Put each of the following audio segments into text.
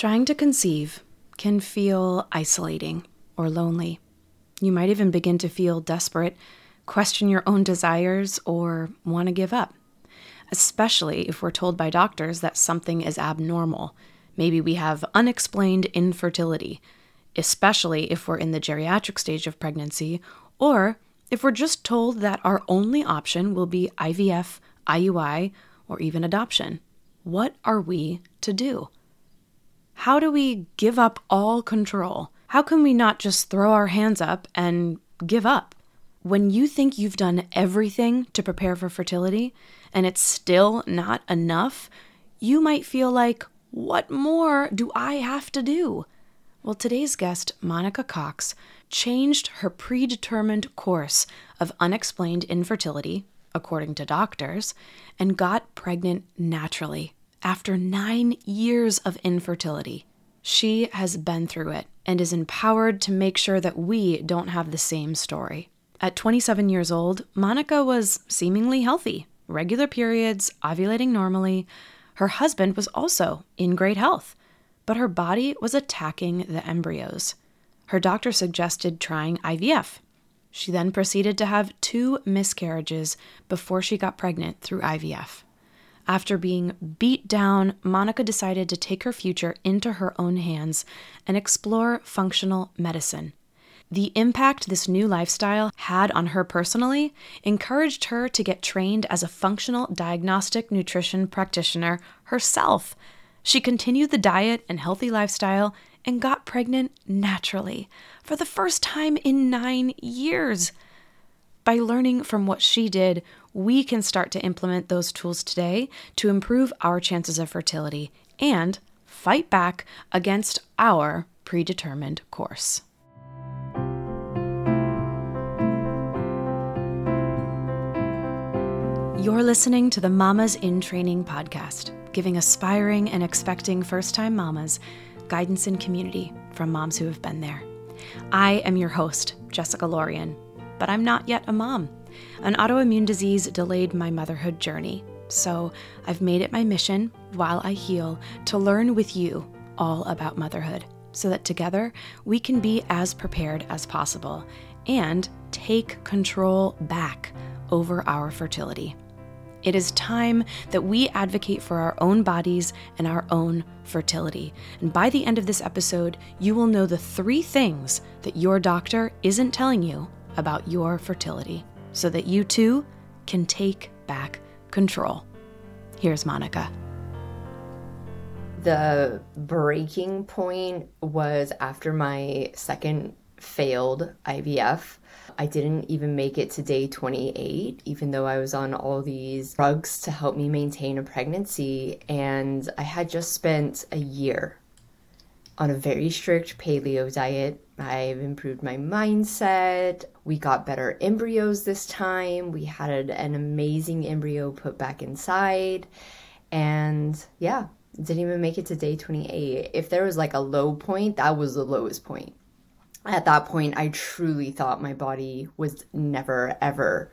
Trying to conceive can feel isolating or lonely. You might even begin to feel desperate, question your own desires, or want to give up. Especially if we're told by doctors that something is abnormal. Maybe we have unexplained infertility, especially if we're in the geriatric stage of pregnancy, or if we're just told that our only option will be IVF, IUI, or even adoption. What are we to do? How do we give up all control? How can we not just throw our hands up and give up? When you think you've done everything to prepare for fertility and it's still not enough, you might feel like, what more do I have to do? Well, today's guest, Monica Cox, changed her predetermined course of unexplained infertility, according to doctors, and got pregnant naturally after nine years of infertility. She has been through it and is empowered to make sure that we don't have the same story. At 27 years old, Monica was seemingly healthy, regular periods, ovulating normally. Her husband was also in great health, but her body was attacking the embryos. Her doctor suggested trying IVF. She then proceeded to have two miscarriages before she got pregnant through IVF. After being beat down, Monica decided to take her future into her own hands and explore functional medicine. The impact this new lifestyle had on her personally encouraged her to get trained as a functional diagnostic nutrition practitioner herself. She continued the diet and healthy lifestyle and got pregnant naturally for the first time in nine years. By learning from what she did, we can start to implement those tools today to improve our chances of fertility and fight back against our predetermined course. You're listening to the Mamas in Training podcast, giving aspiring and expecting first time mamas guidance and community from moms who have been there. I am your host, Jessica Lorian, but I'm not yet a mom. An autoimmune disease delayed my motherhood journey, so I've made it my mission, while I heal, to learn with you all about motherhood so that together we can be as prepared as possible and take control back over our fertility. It is time that we advocate for our own bodies and our own fertility. And by the end of this episode, you will know the three things that your doctor isn't telling you about your fertility so that you too can take back control. Here's Monica. The breaking point was after my second failed IVF. I didn't even make it to day 28, even though I was on all these drugs to help me maintain a pregnancy. And I had just spent a year on a very strict paleo diet. I've improved my mindset. We got better embryos this time. We had an amazing embryo put back inside. And yeah, didn't even make it to day 28. If there was like a low point, that was the lowest point. At that point, I truly thought my body was never, ever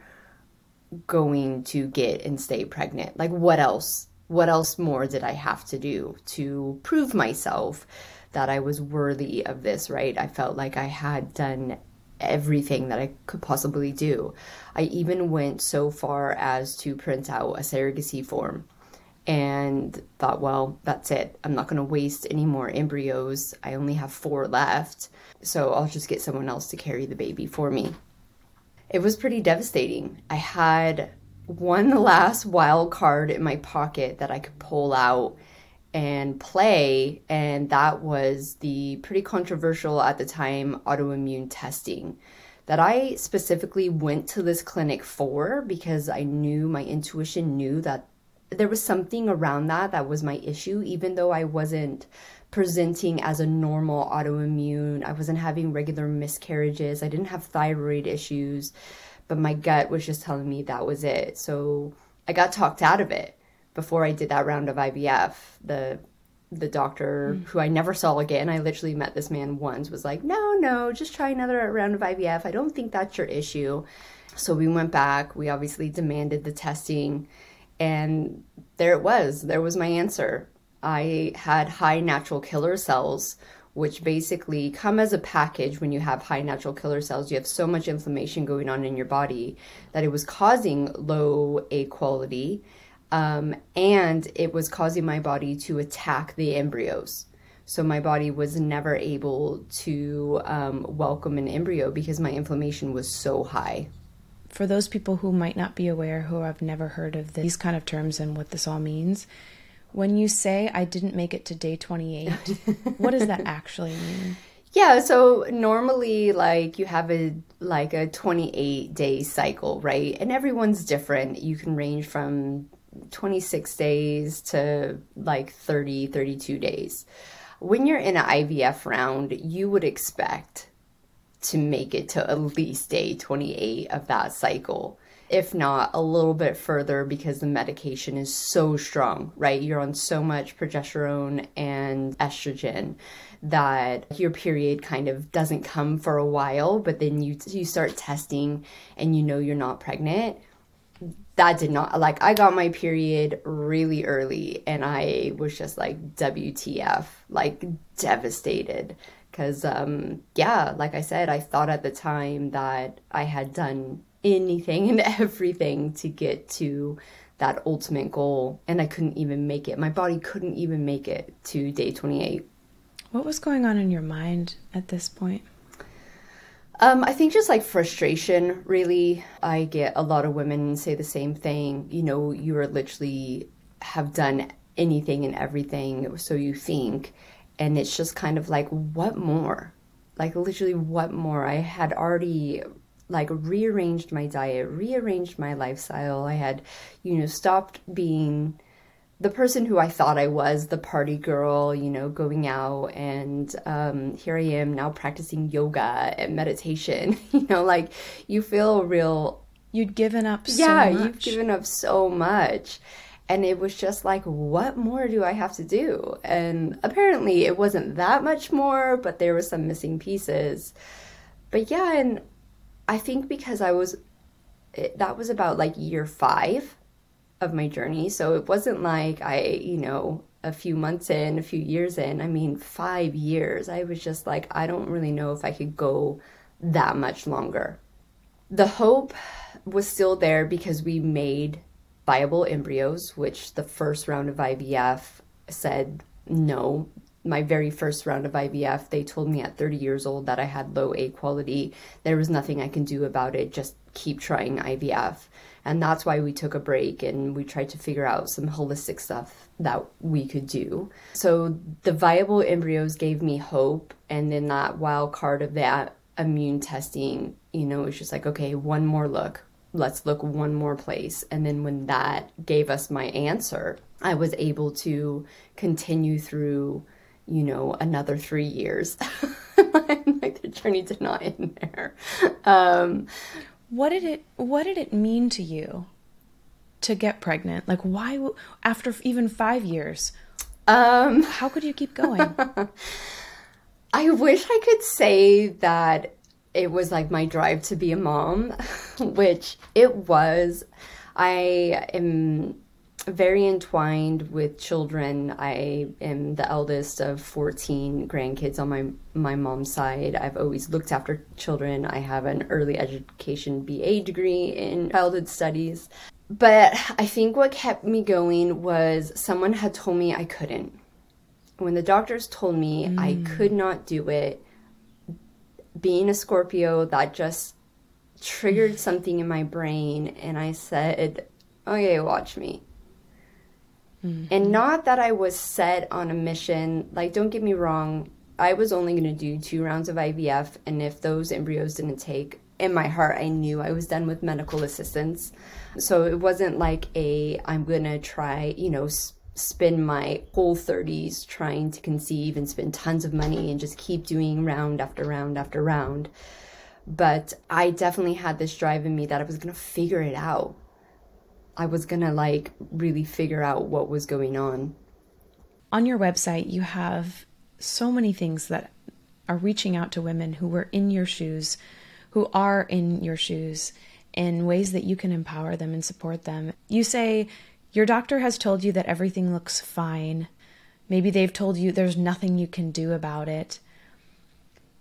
going to get and stay pregnant. Like, what else? What else more did I have to do to prove myself that I was worthy of this, right? I felt like I had done everything that I could possibly do. I even went so far as to print out a surrogacy form and thought, well, that's it. I'm not going to waste any more embryos. I only have four left, so I'll just get someone else to carry the baby for me. It was pretty devastating. I had one last wild card in my pocket that I could pull out and play, and that was the pretty controversial at the time autoimmune testing that I specifically went to this clinic for because I knew my intuition knew that there was something around that that was my issue, even though I wasn't presenting as a normal autoimmune. I wasn't having regular miscarriages. I didn't have thyroid issues, but my gut was just telling me that was it. So I got talked out of it before I did that round of IVF, the the doctor mm. who I never saw again, I literally met this man once, was like, "No, no, just try another round of IVF. I don't think that's your issue." So we went back. We obviously demanded the testing, and there it was. There was my answer. I had high natural killer cells, which basically come as a package when you have high natural killer cells. You have so much inflammation going on in your body that it was causing low egg quality. Um, and it was causing my body to attack the embryos. So my body was never able to um, welcome an embryo because my inflammation was so high. For those people who might not be aware, who have never heard of these kind of terms and what this all means, when you say I didn't make it to day 28, what does that actually mean? Yeah, so normally like you have a like a 28 day cycle, right? And everyone's different. You can range from 26 days to like 30, 32 days. When you're in an IVF round, you would expect to make it to at least day 28 of that cycle if not a little bit further because the medication is so strong, right? You're on so much progesterone and estrogen that your period kind of doesn't come for a while, but then you you start testing and you know you're not pregnant. That did not like I got my period really early and I was just like WTF, like devastated because um yeah, like I said, I thought at the time that I had done anything and everything to get to that ultimate goal and I couldn't even make it. My body couldn't even make it to day 28. What was going on in your mind at this point? Um, I think just like frustration, really. I get a lot of women say the same thing. You know, you are literally have done anything and everything, so you think. And it's just kind of like, what more? Like, literally, what more? I had already like rearranged my diet, rearranged my lifestyle. I had, you know, stopped being the person who I thought I was, the party girl, you know, going out, and um, here I am now practicing yoga and meditation. you know, like you feel real. You'd given up so yeah, much. you've given up so much. And it was just like, what more do I have to do? And apparently it wasn't that much more, but there were some missing pieces. But yeah, and I think because I was, it, that was about like year five of my journey. So it wasn't like I, you know, a few months in, a few years in. I mean, five years. I was just like, I don't really know if I could go that much longer. The hope was still there because we made viable embryos, which the first round of IVF said no, my very first round of IVF, they told me at 30 years old that I had low egg quality. There was nothing I can do about it. Just keep trying IVF. And that's why we took a break and we tried to figure out some holistic stuff that we could do. So the viable embryos gave me hope. And then that wild card of that immune testing, you know, it's just like, okay, one more look. Let's look one more place. And then when that gave us my answer, I was able to continue through you know, another three years. like the journey did not end there. Um, what did it What did it mean to you to get pregnant? Like, why after even five years? Um, how could you keep going? I wish I could say that it was like my drive to be a mom, which it was. I am very entwined with children. I am the eldest of 14 grandkids on my my mom's side. I've always looked after children. I have an early education BA degree in childhood studies. But I think what kept me going was someone had told me I couldn't. When the doctors told me mm. I could not do it, being a Scorpio, that just triggered something in my brain and I said, "Okay, watch me." Mm-hmm. And not that I was set on a mission. Like, don't get me wrong, I was only going to do two rounds of IVF. And if those embryos didn't take, in my heart, I knew I was done with medical assistance. So it wasn't like a, I'm going to try, you know, spend my whole 30s trying to conceive and spend tons of money and just keep doing round after round after round. But I definitely had this drive in me that I was going to figure it out. I was gonna like really figure out what was going on. On your website, you have so many things that are reaching out to women who were in your shoes, who are in your shoes, in ways that you can empower them and support them. You say, Your doctor has told you that everything looks fine. Maybe they've told you there's nothing you can do about it.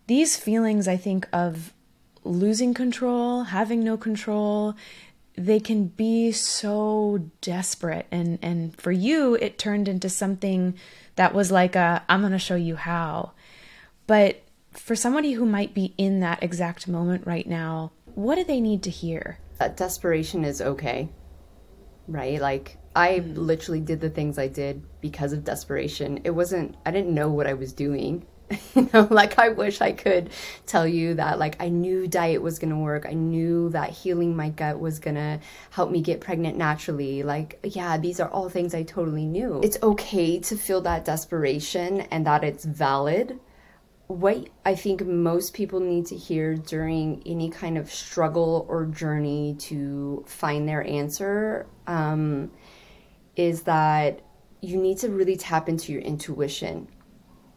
These feelings, I think, of losing control, having no control, they can be so desperate. And, and for you, it turned into something that was like a, I'm going to show you how. But for somebody who might be in that exact moment right now, what do they need to hear? That desperation is okay, right? Like, I mm. literally did the things I did because of desperation. It wasn't, I didn't know what I was doing. you know, like I wish I could tell you that, like, I knew diet was gonna work. I knew that healing my gut was gonna help me get pregnant naturally. Like, yeah, these are all things I totally knew. It's okay to feel that desperation and that it's valid what I think most people need to hear during any kind of struggle or journey to find their answer um, is that you need to really tap into your intuition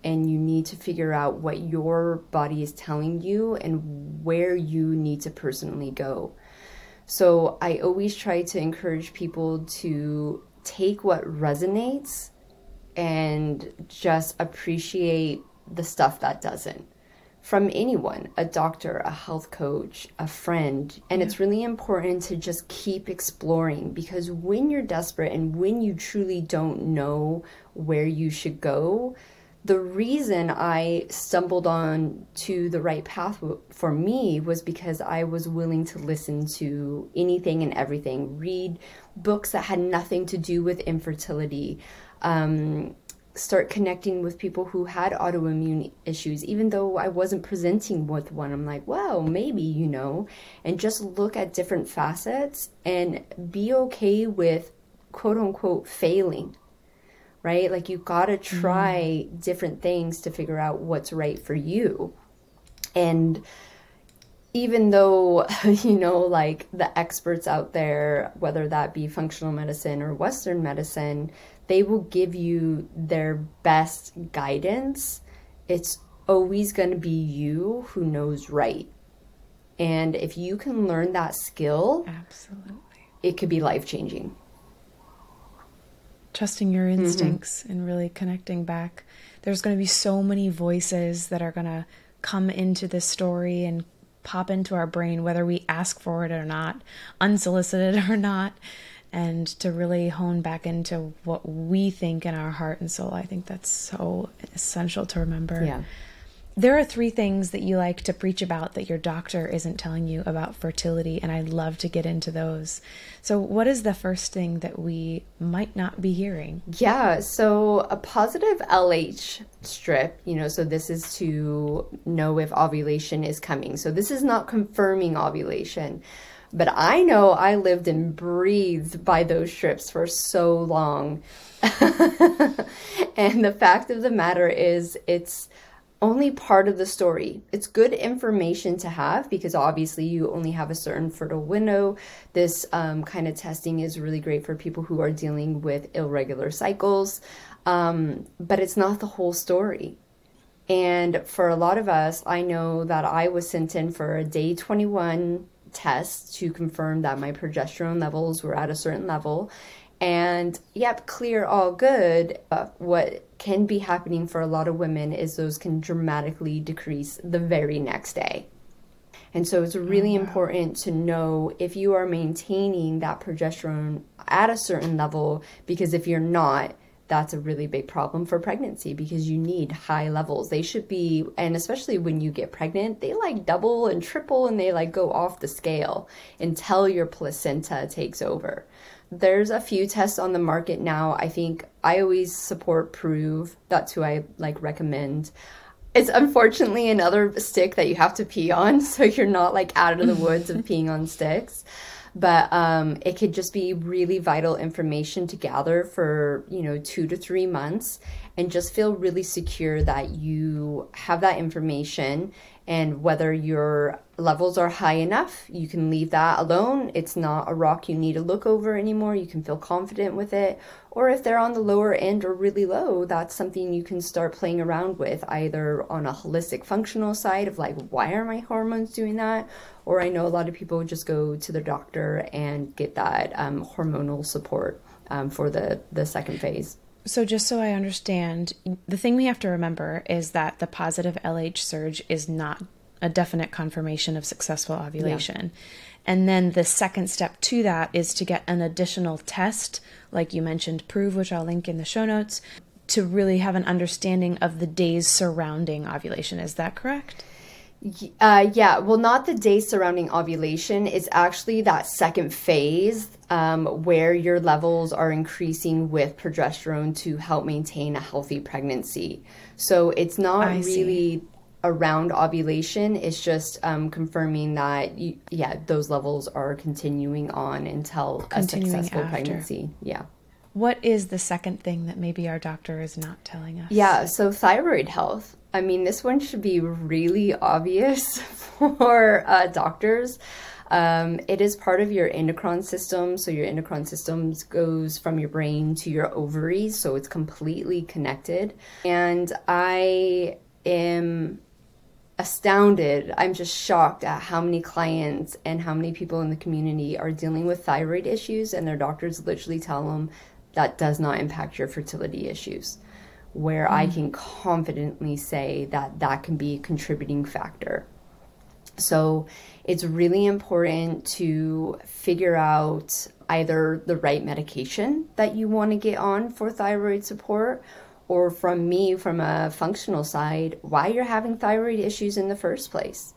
and you need to figure out what your body is telling you and where you need to personally go. So I always try to encourage people to take what resonates and just appreciate the stuff that doesn't from anyone a doctor, a health coach, a friend. And it's really important to just keep exploring because when you're desperate and when you truly don't know where you should go, the reason I stumbled on to the right path for me was because I was willing to listen to anything and everything, read books that had nothing to do with infertility, um, start connecting with people who had autoimmune issues, even though I wasn't presenting with one. I'm like, well, maybe, you know, and just look at different facets and be okay with quote unquote failing, right? Like you gotta mm-hmm. try mm-hmm. different things to figure out what's right for you. And even though, you know, like the experts out there, whether that be functional medicine or Western medicine, they will give you their best guidance. It's always going to be you who knows right. And if you can learn that skill, absolutely, it could be life changing. Trusting your mm-hmm. instincts mm-hmm. and really connecting back. There's going to be so many voices that are going to come into this story and pop into our brain, whether we ask for it or not, unsolicited or not and to really hone back into what we think in our heart and soul. I think that's so essential to remember. Yeah. There are three things that you like to preach about that your doctor isn't telling you about fertility, and I'd love to get into those. So, what is the first thing that we might not be hearing? Yeah, so a positive LH strip, you know, so this is to know if ovulation is coming. So, this is not confirming ovulation but I know I lived and breathed by those strips for so long. and the fact of the matter is, it's only part of the story. It's good information to have because obviously you only have a certain fertile window. This um, kind of testing is really great for people who are dealing with irregular cycles, um, but it's not the whole story. And for a lot of us, I know that I was sent in for a day 21 test to confirm that my progesterone levels were at a certain level. And yep, clear, all good. But what can be happening for a lot of women is those can dramatically decrease the very next day. And so it's oh, really oh, wow. important to know if you are maintaining that progesterone at a certain level, because if you're not, that's a really big problem for pregnancy because you need high levels. They should be, and especially when you get pregnant, they like double and triple and they like go off the scale until your placenta takes over. There's a few tests on the market now. I think I always support Proov. That's who I like recommend. It's unfortunately another stick that you have to pee on, so you're not like out of the woods of peeing on sticks but um, it could just be really vital information to gather for you know two to three months and just feel really secure that you have that information and whether your levels are high enough you can leave that alone. It's not a rock you need to look over anymore. You can feel confident with it. Or if they're on the lower end or really low that's something you can start playing around with either on a holistic functional side of like why are my hormones doing that? Or I know a lot of people just go to the doctor and get that um, hormonal support um, for the, the second phase. So, just so I understand, the thing we have to remember is that the positive LH surge is not a definite confirmation of successful ovulation. Yeah. And then the second step to that is to get an additional test, like you mentioned, Proov, which I'll link in the show notes, to really have an understanding of the days surrounding ovulation. Is that correct? Uh, yeah, well, not the days surrounding ovulation. It's actually that second phase um, where your levels are increasing with progesterone to help maintain a healthy pregnancy. So it's not I really see. around ovulation. It's just um, confirming that, you, yeah, those levels are continuing on until continuing a successful after. pregnancy. Yeah. What is the second thing that maybe our doctor is not telling us? Yeah, so thyroid health. I mean, this one should be really obvious for uh, doctors. Um, it is part of your endocrine system. So, your endocrine system goes from your brain to your ovaries. So, it's completely connected. And I am astounded. I'm just shocked at how many clients and how many people in the community are dealing with thyroid issues, and their doctors literally tell them that does not impact your fertility issues where mm. I can confidently say that that can be a contributing factor. So it's really important to figure out either the right medication that you want to get on for thyroid support or from me from a functional side why you're having thyroid issues in the first place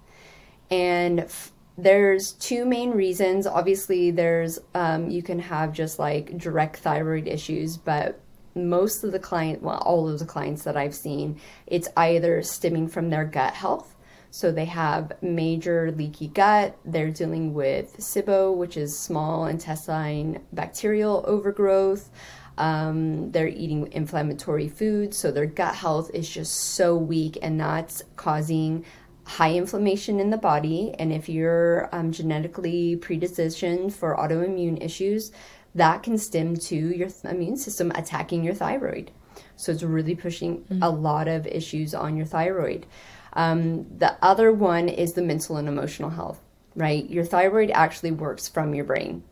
and f- there's two main reasons obviously there's um, you can have just like direct thyroid issues but most of the client, well, all of the clients that I've seen, it's either stemming from their gut health. So they have major leaky gut. They're dealing with SIBO, which is small intestine bacterial overgrowth. Um, they're eating inflammatory foods, so their gut health is just so weak, and that's causing high inflammation in the body. And if you're um, genetically predispositioned for autoimmune issues, that can stem to your immune system attacking your thyroid. So it's really pushing mm-hmm. a lot of issues on your thyroid. Um, the other one is the mental and emotional health, right? Your thyroid actually works from your brain.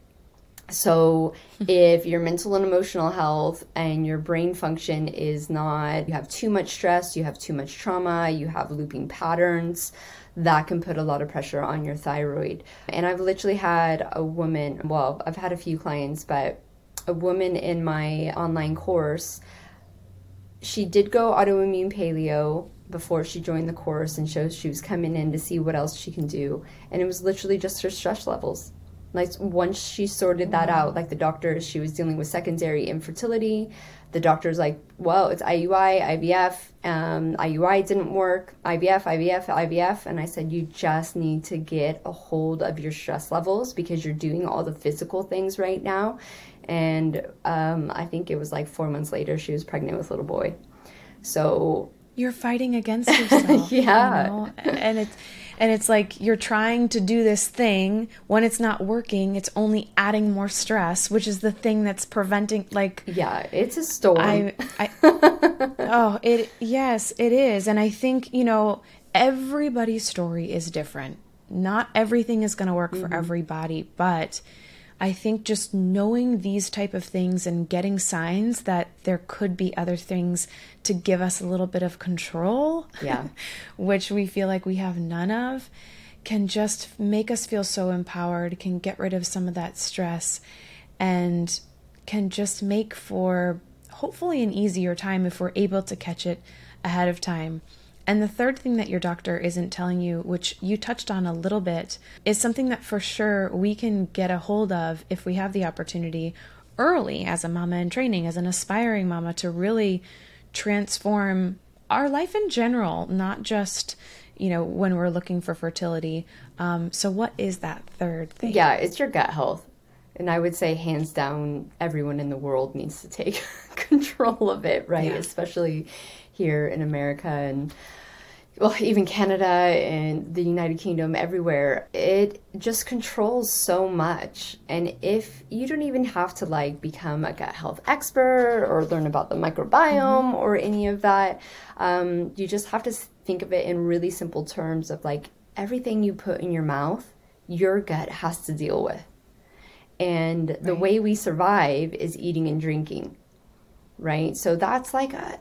So if your mental and emotional health and your brain function is not, you have too much stress, you have too much trauma, you have looping patterns, that can put a lot of pressure on your thyroid. And I've literally had a woman, well, I've had a few clients, but a woman in my online course, she did go autoimmune paleo before she joined the course and shows she was coming in to see what else she can do. And it was literally just her stress levels. Like once she sorted that out, like the doctor, she was dealing with secondary infertility the doctor's like, well, it's IUI, IVF. Um, IUI didn't work. IVF, IVF, IVF. And I said, you just need to get a hold of your stress levels because you're doing all the physical things right now. And um, I think it was like four months later, she was pregnant with a little boy. So you're fighting against yourself. yeah. You know? And it's and it's like you're trying to do this thing. When it's not working it's only adding more stress which is the thing that's preventing like yeah it's a storm. I, I oh it yes it is. And i think you know everybody's story is different. Not everything is going to work mm-hmm. for everybody but I think just knowing these type of things and getting signs that there could be other things to give us a little bit of control, yeah, which we feel like we have none of, can just make us feel so empowered, can get rid of some of that stress and can just make for hopefully an easier time if we're able to catch it ahead of time. And the third thing that your doctor isn't telling you, which you touched on a little bit, is something that for sure we can get a hold of if we have the opportunity early as a mama in training, as an aspiring mama, to really transform our life in general, not just you know when we're looking for fertility. Um, so, what is that third thing? Yeah, it's your gut health. And I would say, hands down, everyone in the world needs to take control of it, right? Yeah. Especially here in America and well, even Canada and the United Kingdom, everywhere, it just controls so much. And if you don't even have to like become a gut health expert or learn about the microbiome mm-hmm. or any of that, um, you just have to think of it in really simple terms of like everything you put in your mouth, your gut has to deal with. And the right. way we survive is eating and drinking right? So that's like a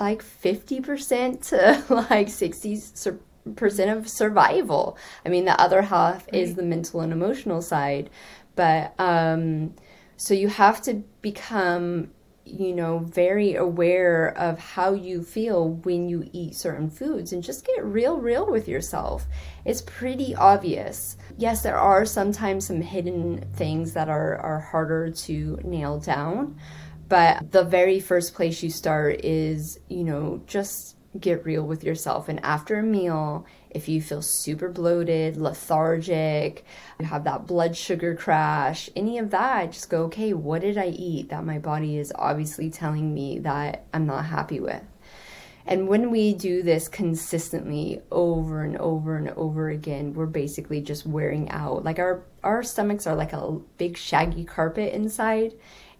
like 50% to like 60% of survival. I mean, the other half right. is the mental and emotional side. But um so you have to become you know, very aware of how you feel when you eat certain foods and just get real, real with yourself. It's pretty obvious. Yes, there are sometimes some hidden things that are, are harder to nail down, but the very first place you start is, you know, just get real with yourself. And after a meal, if you feel super bloated, lethargic, you have that blood sugar crash, any of that, just go, okay, what did I eat that my body is obviously telling me that I'm not happy with? And when we do this consistently over and over and over again, we're basically just wearing out. Like our our stomachs are like a big shaggy carpet inside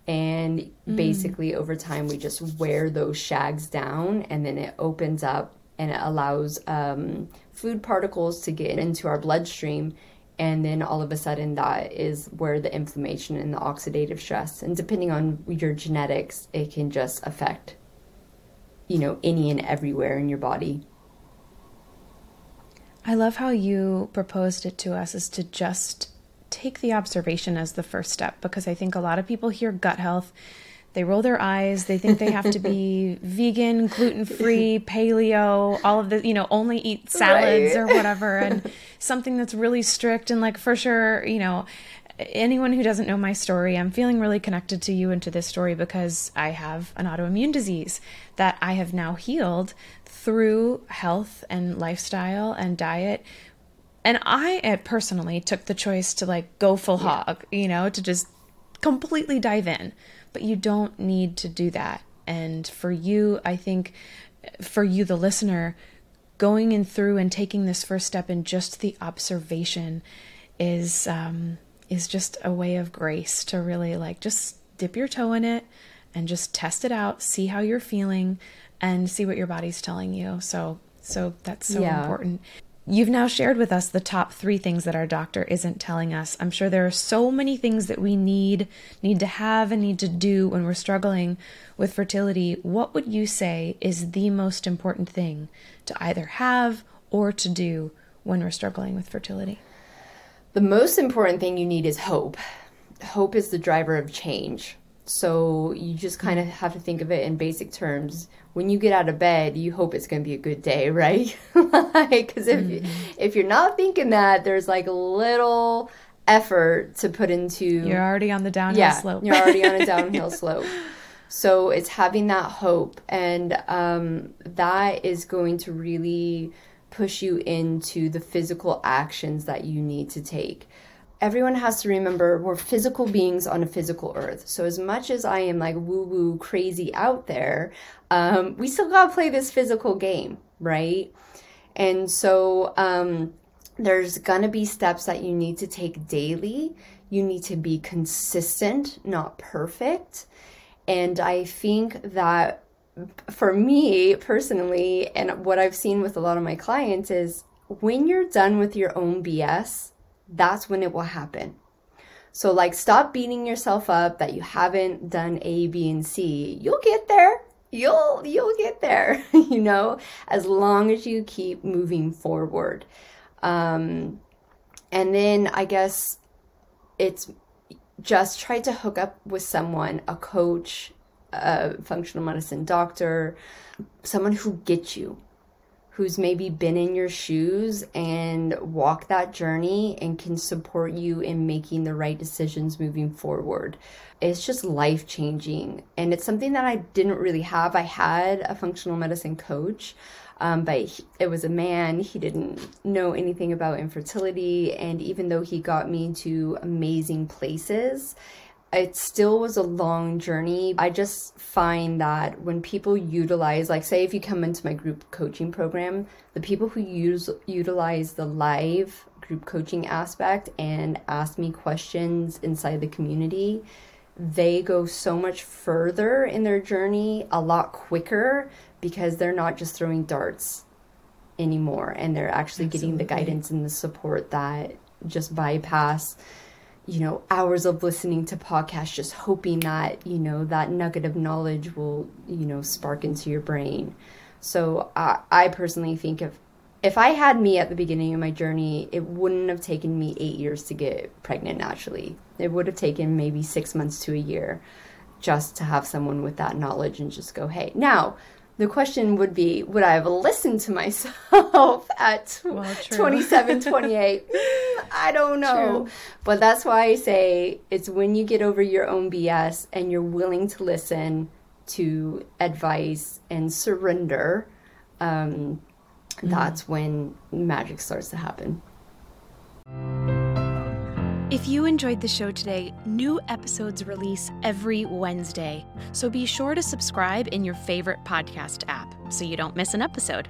and mm. basically over time we just wear those shags down and then it opens up and it allows um, food particles to get into our bloodstream and then all of a sudden that is where the inflammation and the oxidative stress and depending on your genetics it can just affect you know any and everywhere in your body i love how you proposed it to us is to just take the observation as the first step because i think a lot of people hear gut health they roll their eyes. They think they have to be vegan, gluten free, paleo, all of the, you know, only eat salads right. or whatever, and something that's really strict. And like, for sure, you know, anyone who doesn't know my story, I'm feeling really connected to you and to this story because I have an autoimmune disease that I have now healed through health and lifestyle and diet. And I uh, personally took the choice to like go full yeah. hog, you know, to just completely dive in but you don't need to do that. And for you, I think for you, the listener, going in through and taking this first step in just the observation is um, is just a way of grace to really like just dip your toe in it and just test it out, see how you're feeling, and see what your body's telling you. So so that's so yeah. important. You've now shared with us the top three things that our doctor isn't telling us. I'm sure there are so many things that we need, need to have, and need to do when we're struggling with fertility. What would you say is the most important thing to either have or to do when we're struggling with fertility? The most important thing you need is hope. Hope is the driver of change. So you just kind of have to think of it in basic terms. When you get out of bed, you hope it's going to be a good day, right? like cuz if mm-hmm. if you're not thinking that, there's like a little effort to put into You're already on the downhill yeah, slope. you're already on a downhill slope. So it's having that hope and um, that is going to really push you into the physical actions that you need to take everyone has to remember we're physical beings on a physical earth. So as much as I am like woo woo crazy out there, um, we still gotta play this physical game, right? And so um, there's gonna be steps that you need to take daily. You need to be consistent, not perfect. And I think that for me personally, and what I've seen with a lot of my clients is when you're done with your own BS, that's when it will happen. So, like, stop beating yourself up that you haven't done A, B, and C. You'll get there. You'll you'll get there. you know, as long as you keep moving forward. Um, and then I guess it's just try to hook up with someone, a coach, a functional medicine doctor, someone who gets you who's maybe been in your shoes and walk that journey and can support you in making the right decisions moving forward. It's just life changing. And it's something that I didn't really have. I had a functional medicine coach. Um, but he, it was a man. He didn't know anything about infertility. And even though he got me to amazing places, it still was a long journey. I just find that when people utilize, like, say, if you come into my group coaching program, the people who use utilize the live group coaching aspect and ask me questions inside the community, they go so much further in their journey a lot quicker because they're not just throwing darts anymore and they're actually Absolutely. getting the guidance and the support that just bypass you know, hours of listening to podcasts, just hoping that, you know, that nugget of knowledge will, you know, spark into your brain. So I, I personally think if if I had me at the beginning of my journey, it wouldn't have taken me eight years to get pregnant naturally. It would have taken maybe six months to a year just to have someone with that knowledge and just go, hey. Now, the question would be would I have listened to myself at well, 27, 28? I don't know. True. But that's why I say it's when you get over your own BS and you're willing to listen to advice and surrender. Um, mm. that's when magic starts to happen. If you enjoyed the show today, new episodes release every Wednesday. So be sure to subscribe in your favorite podcast app so you don't miss an episode.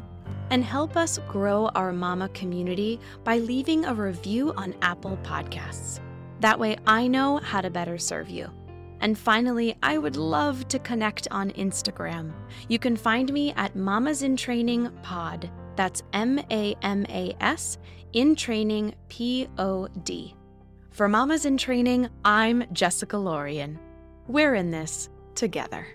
And help us grow our mama community by leaving a review on Apple Podcasts. That way I know how to better serve you. And finally, I would love to connect on Instagram. You can find me at Mamas in Training Pod. That's M A M A S in Training P O D. For Mamas in Training, I'm Jessica Lorian. We're in this together.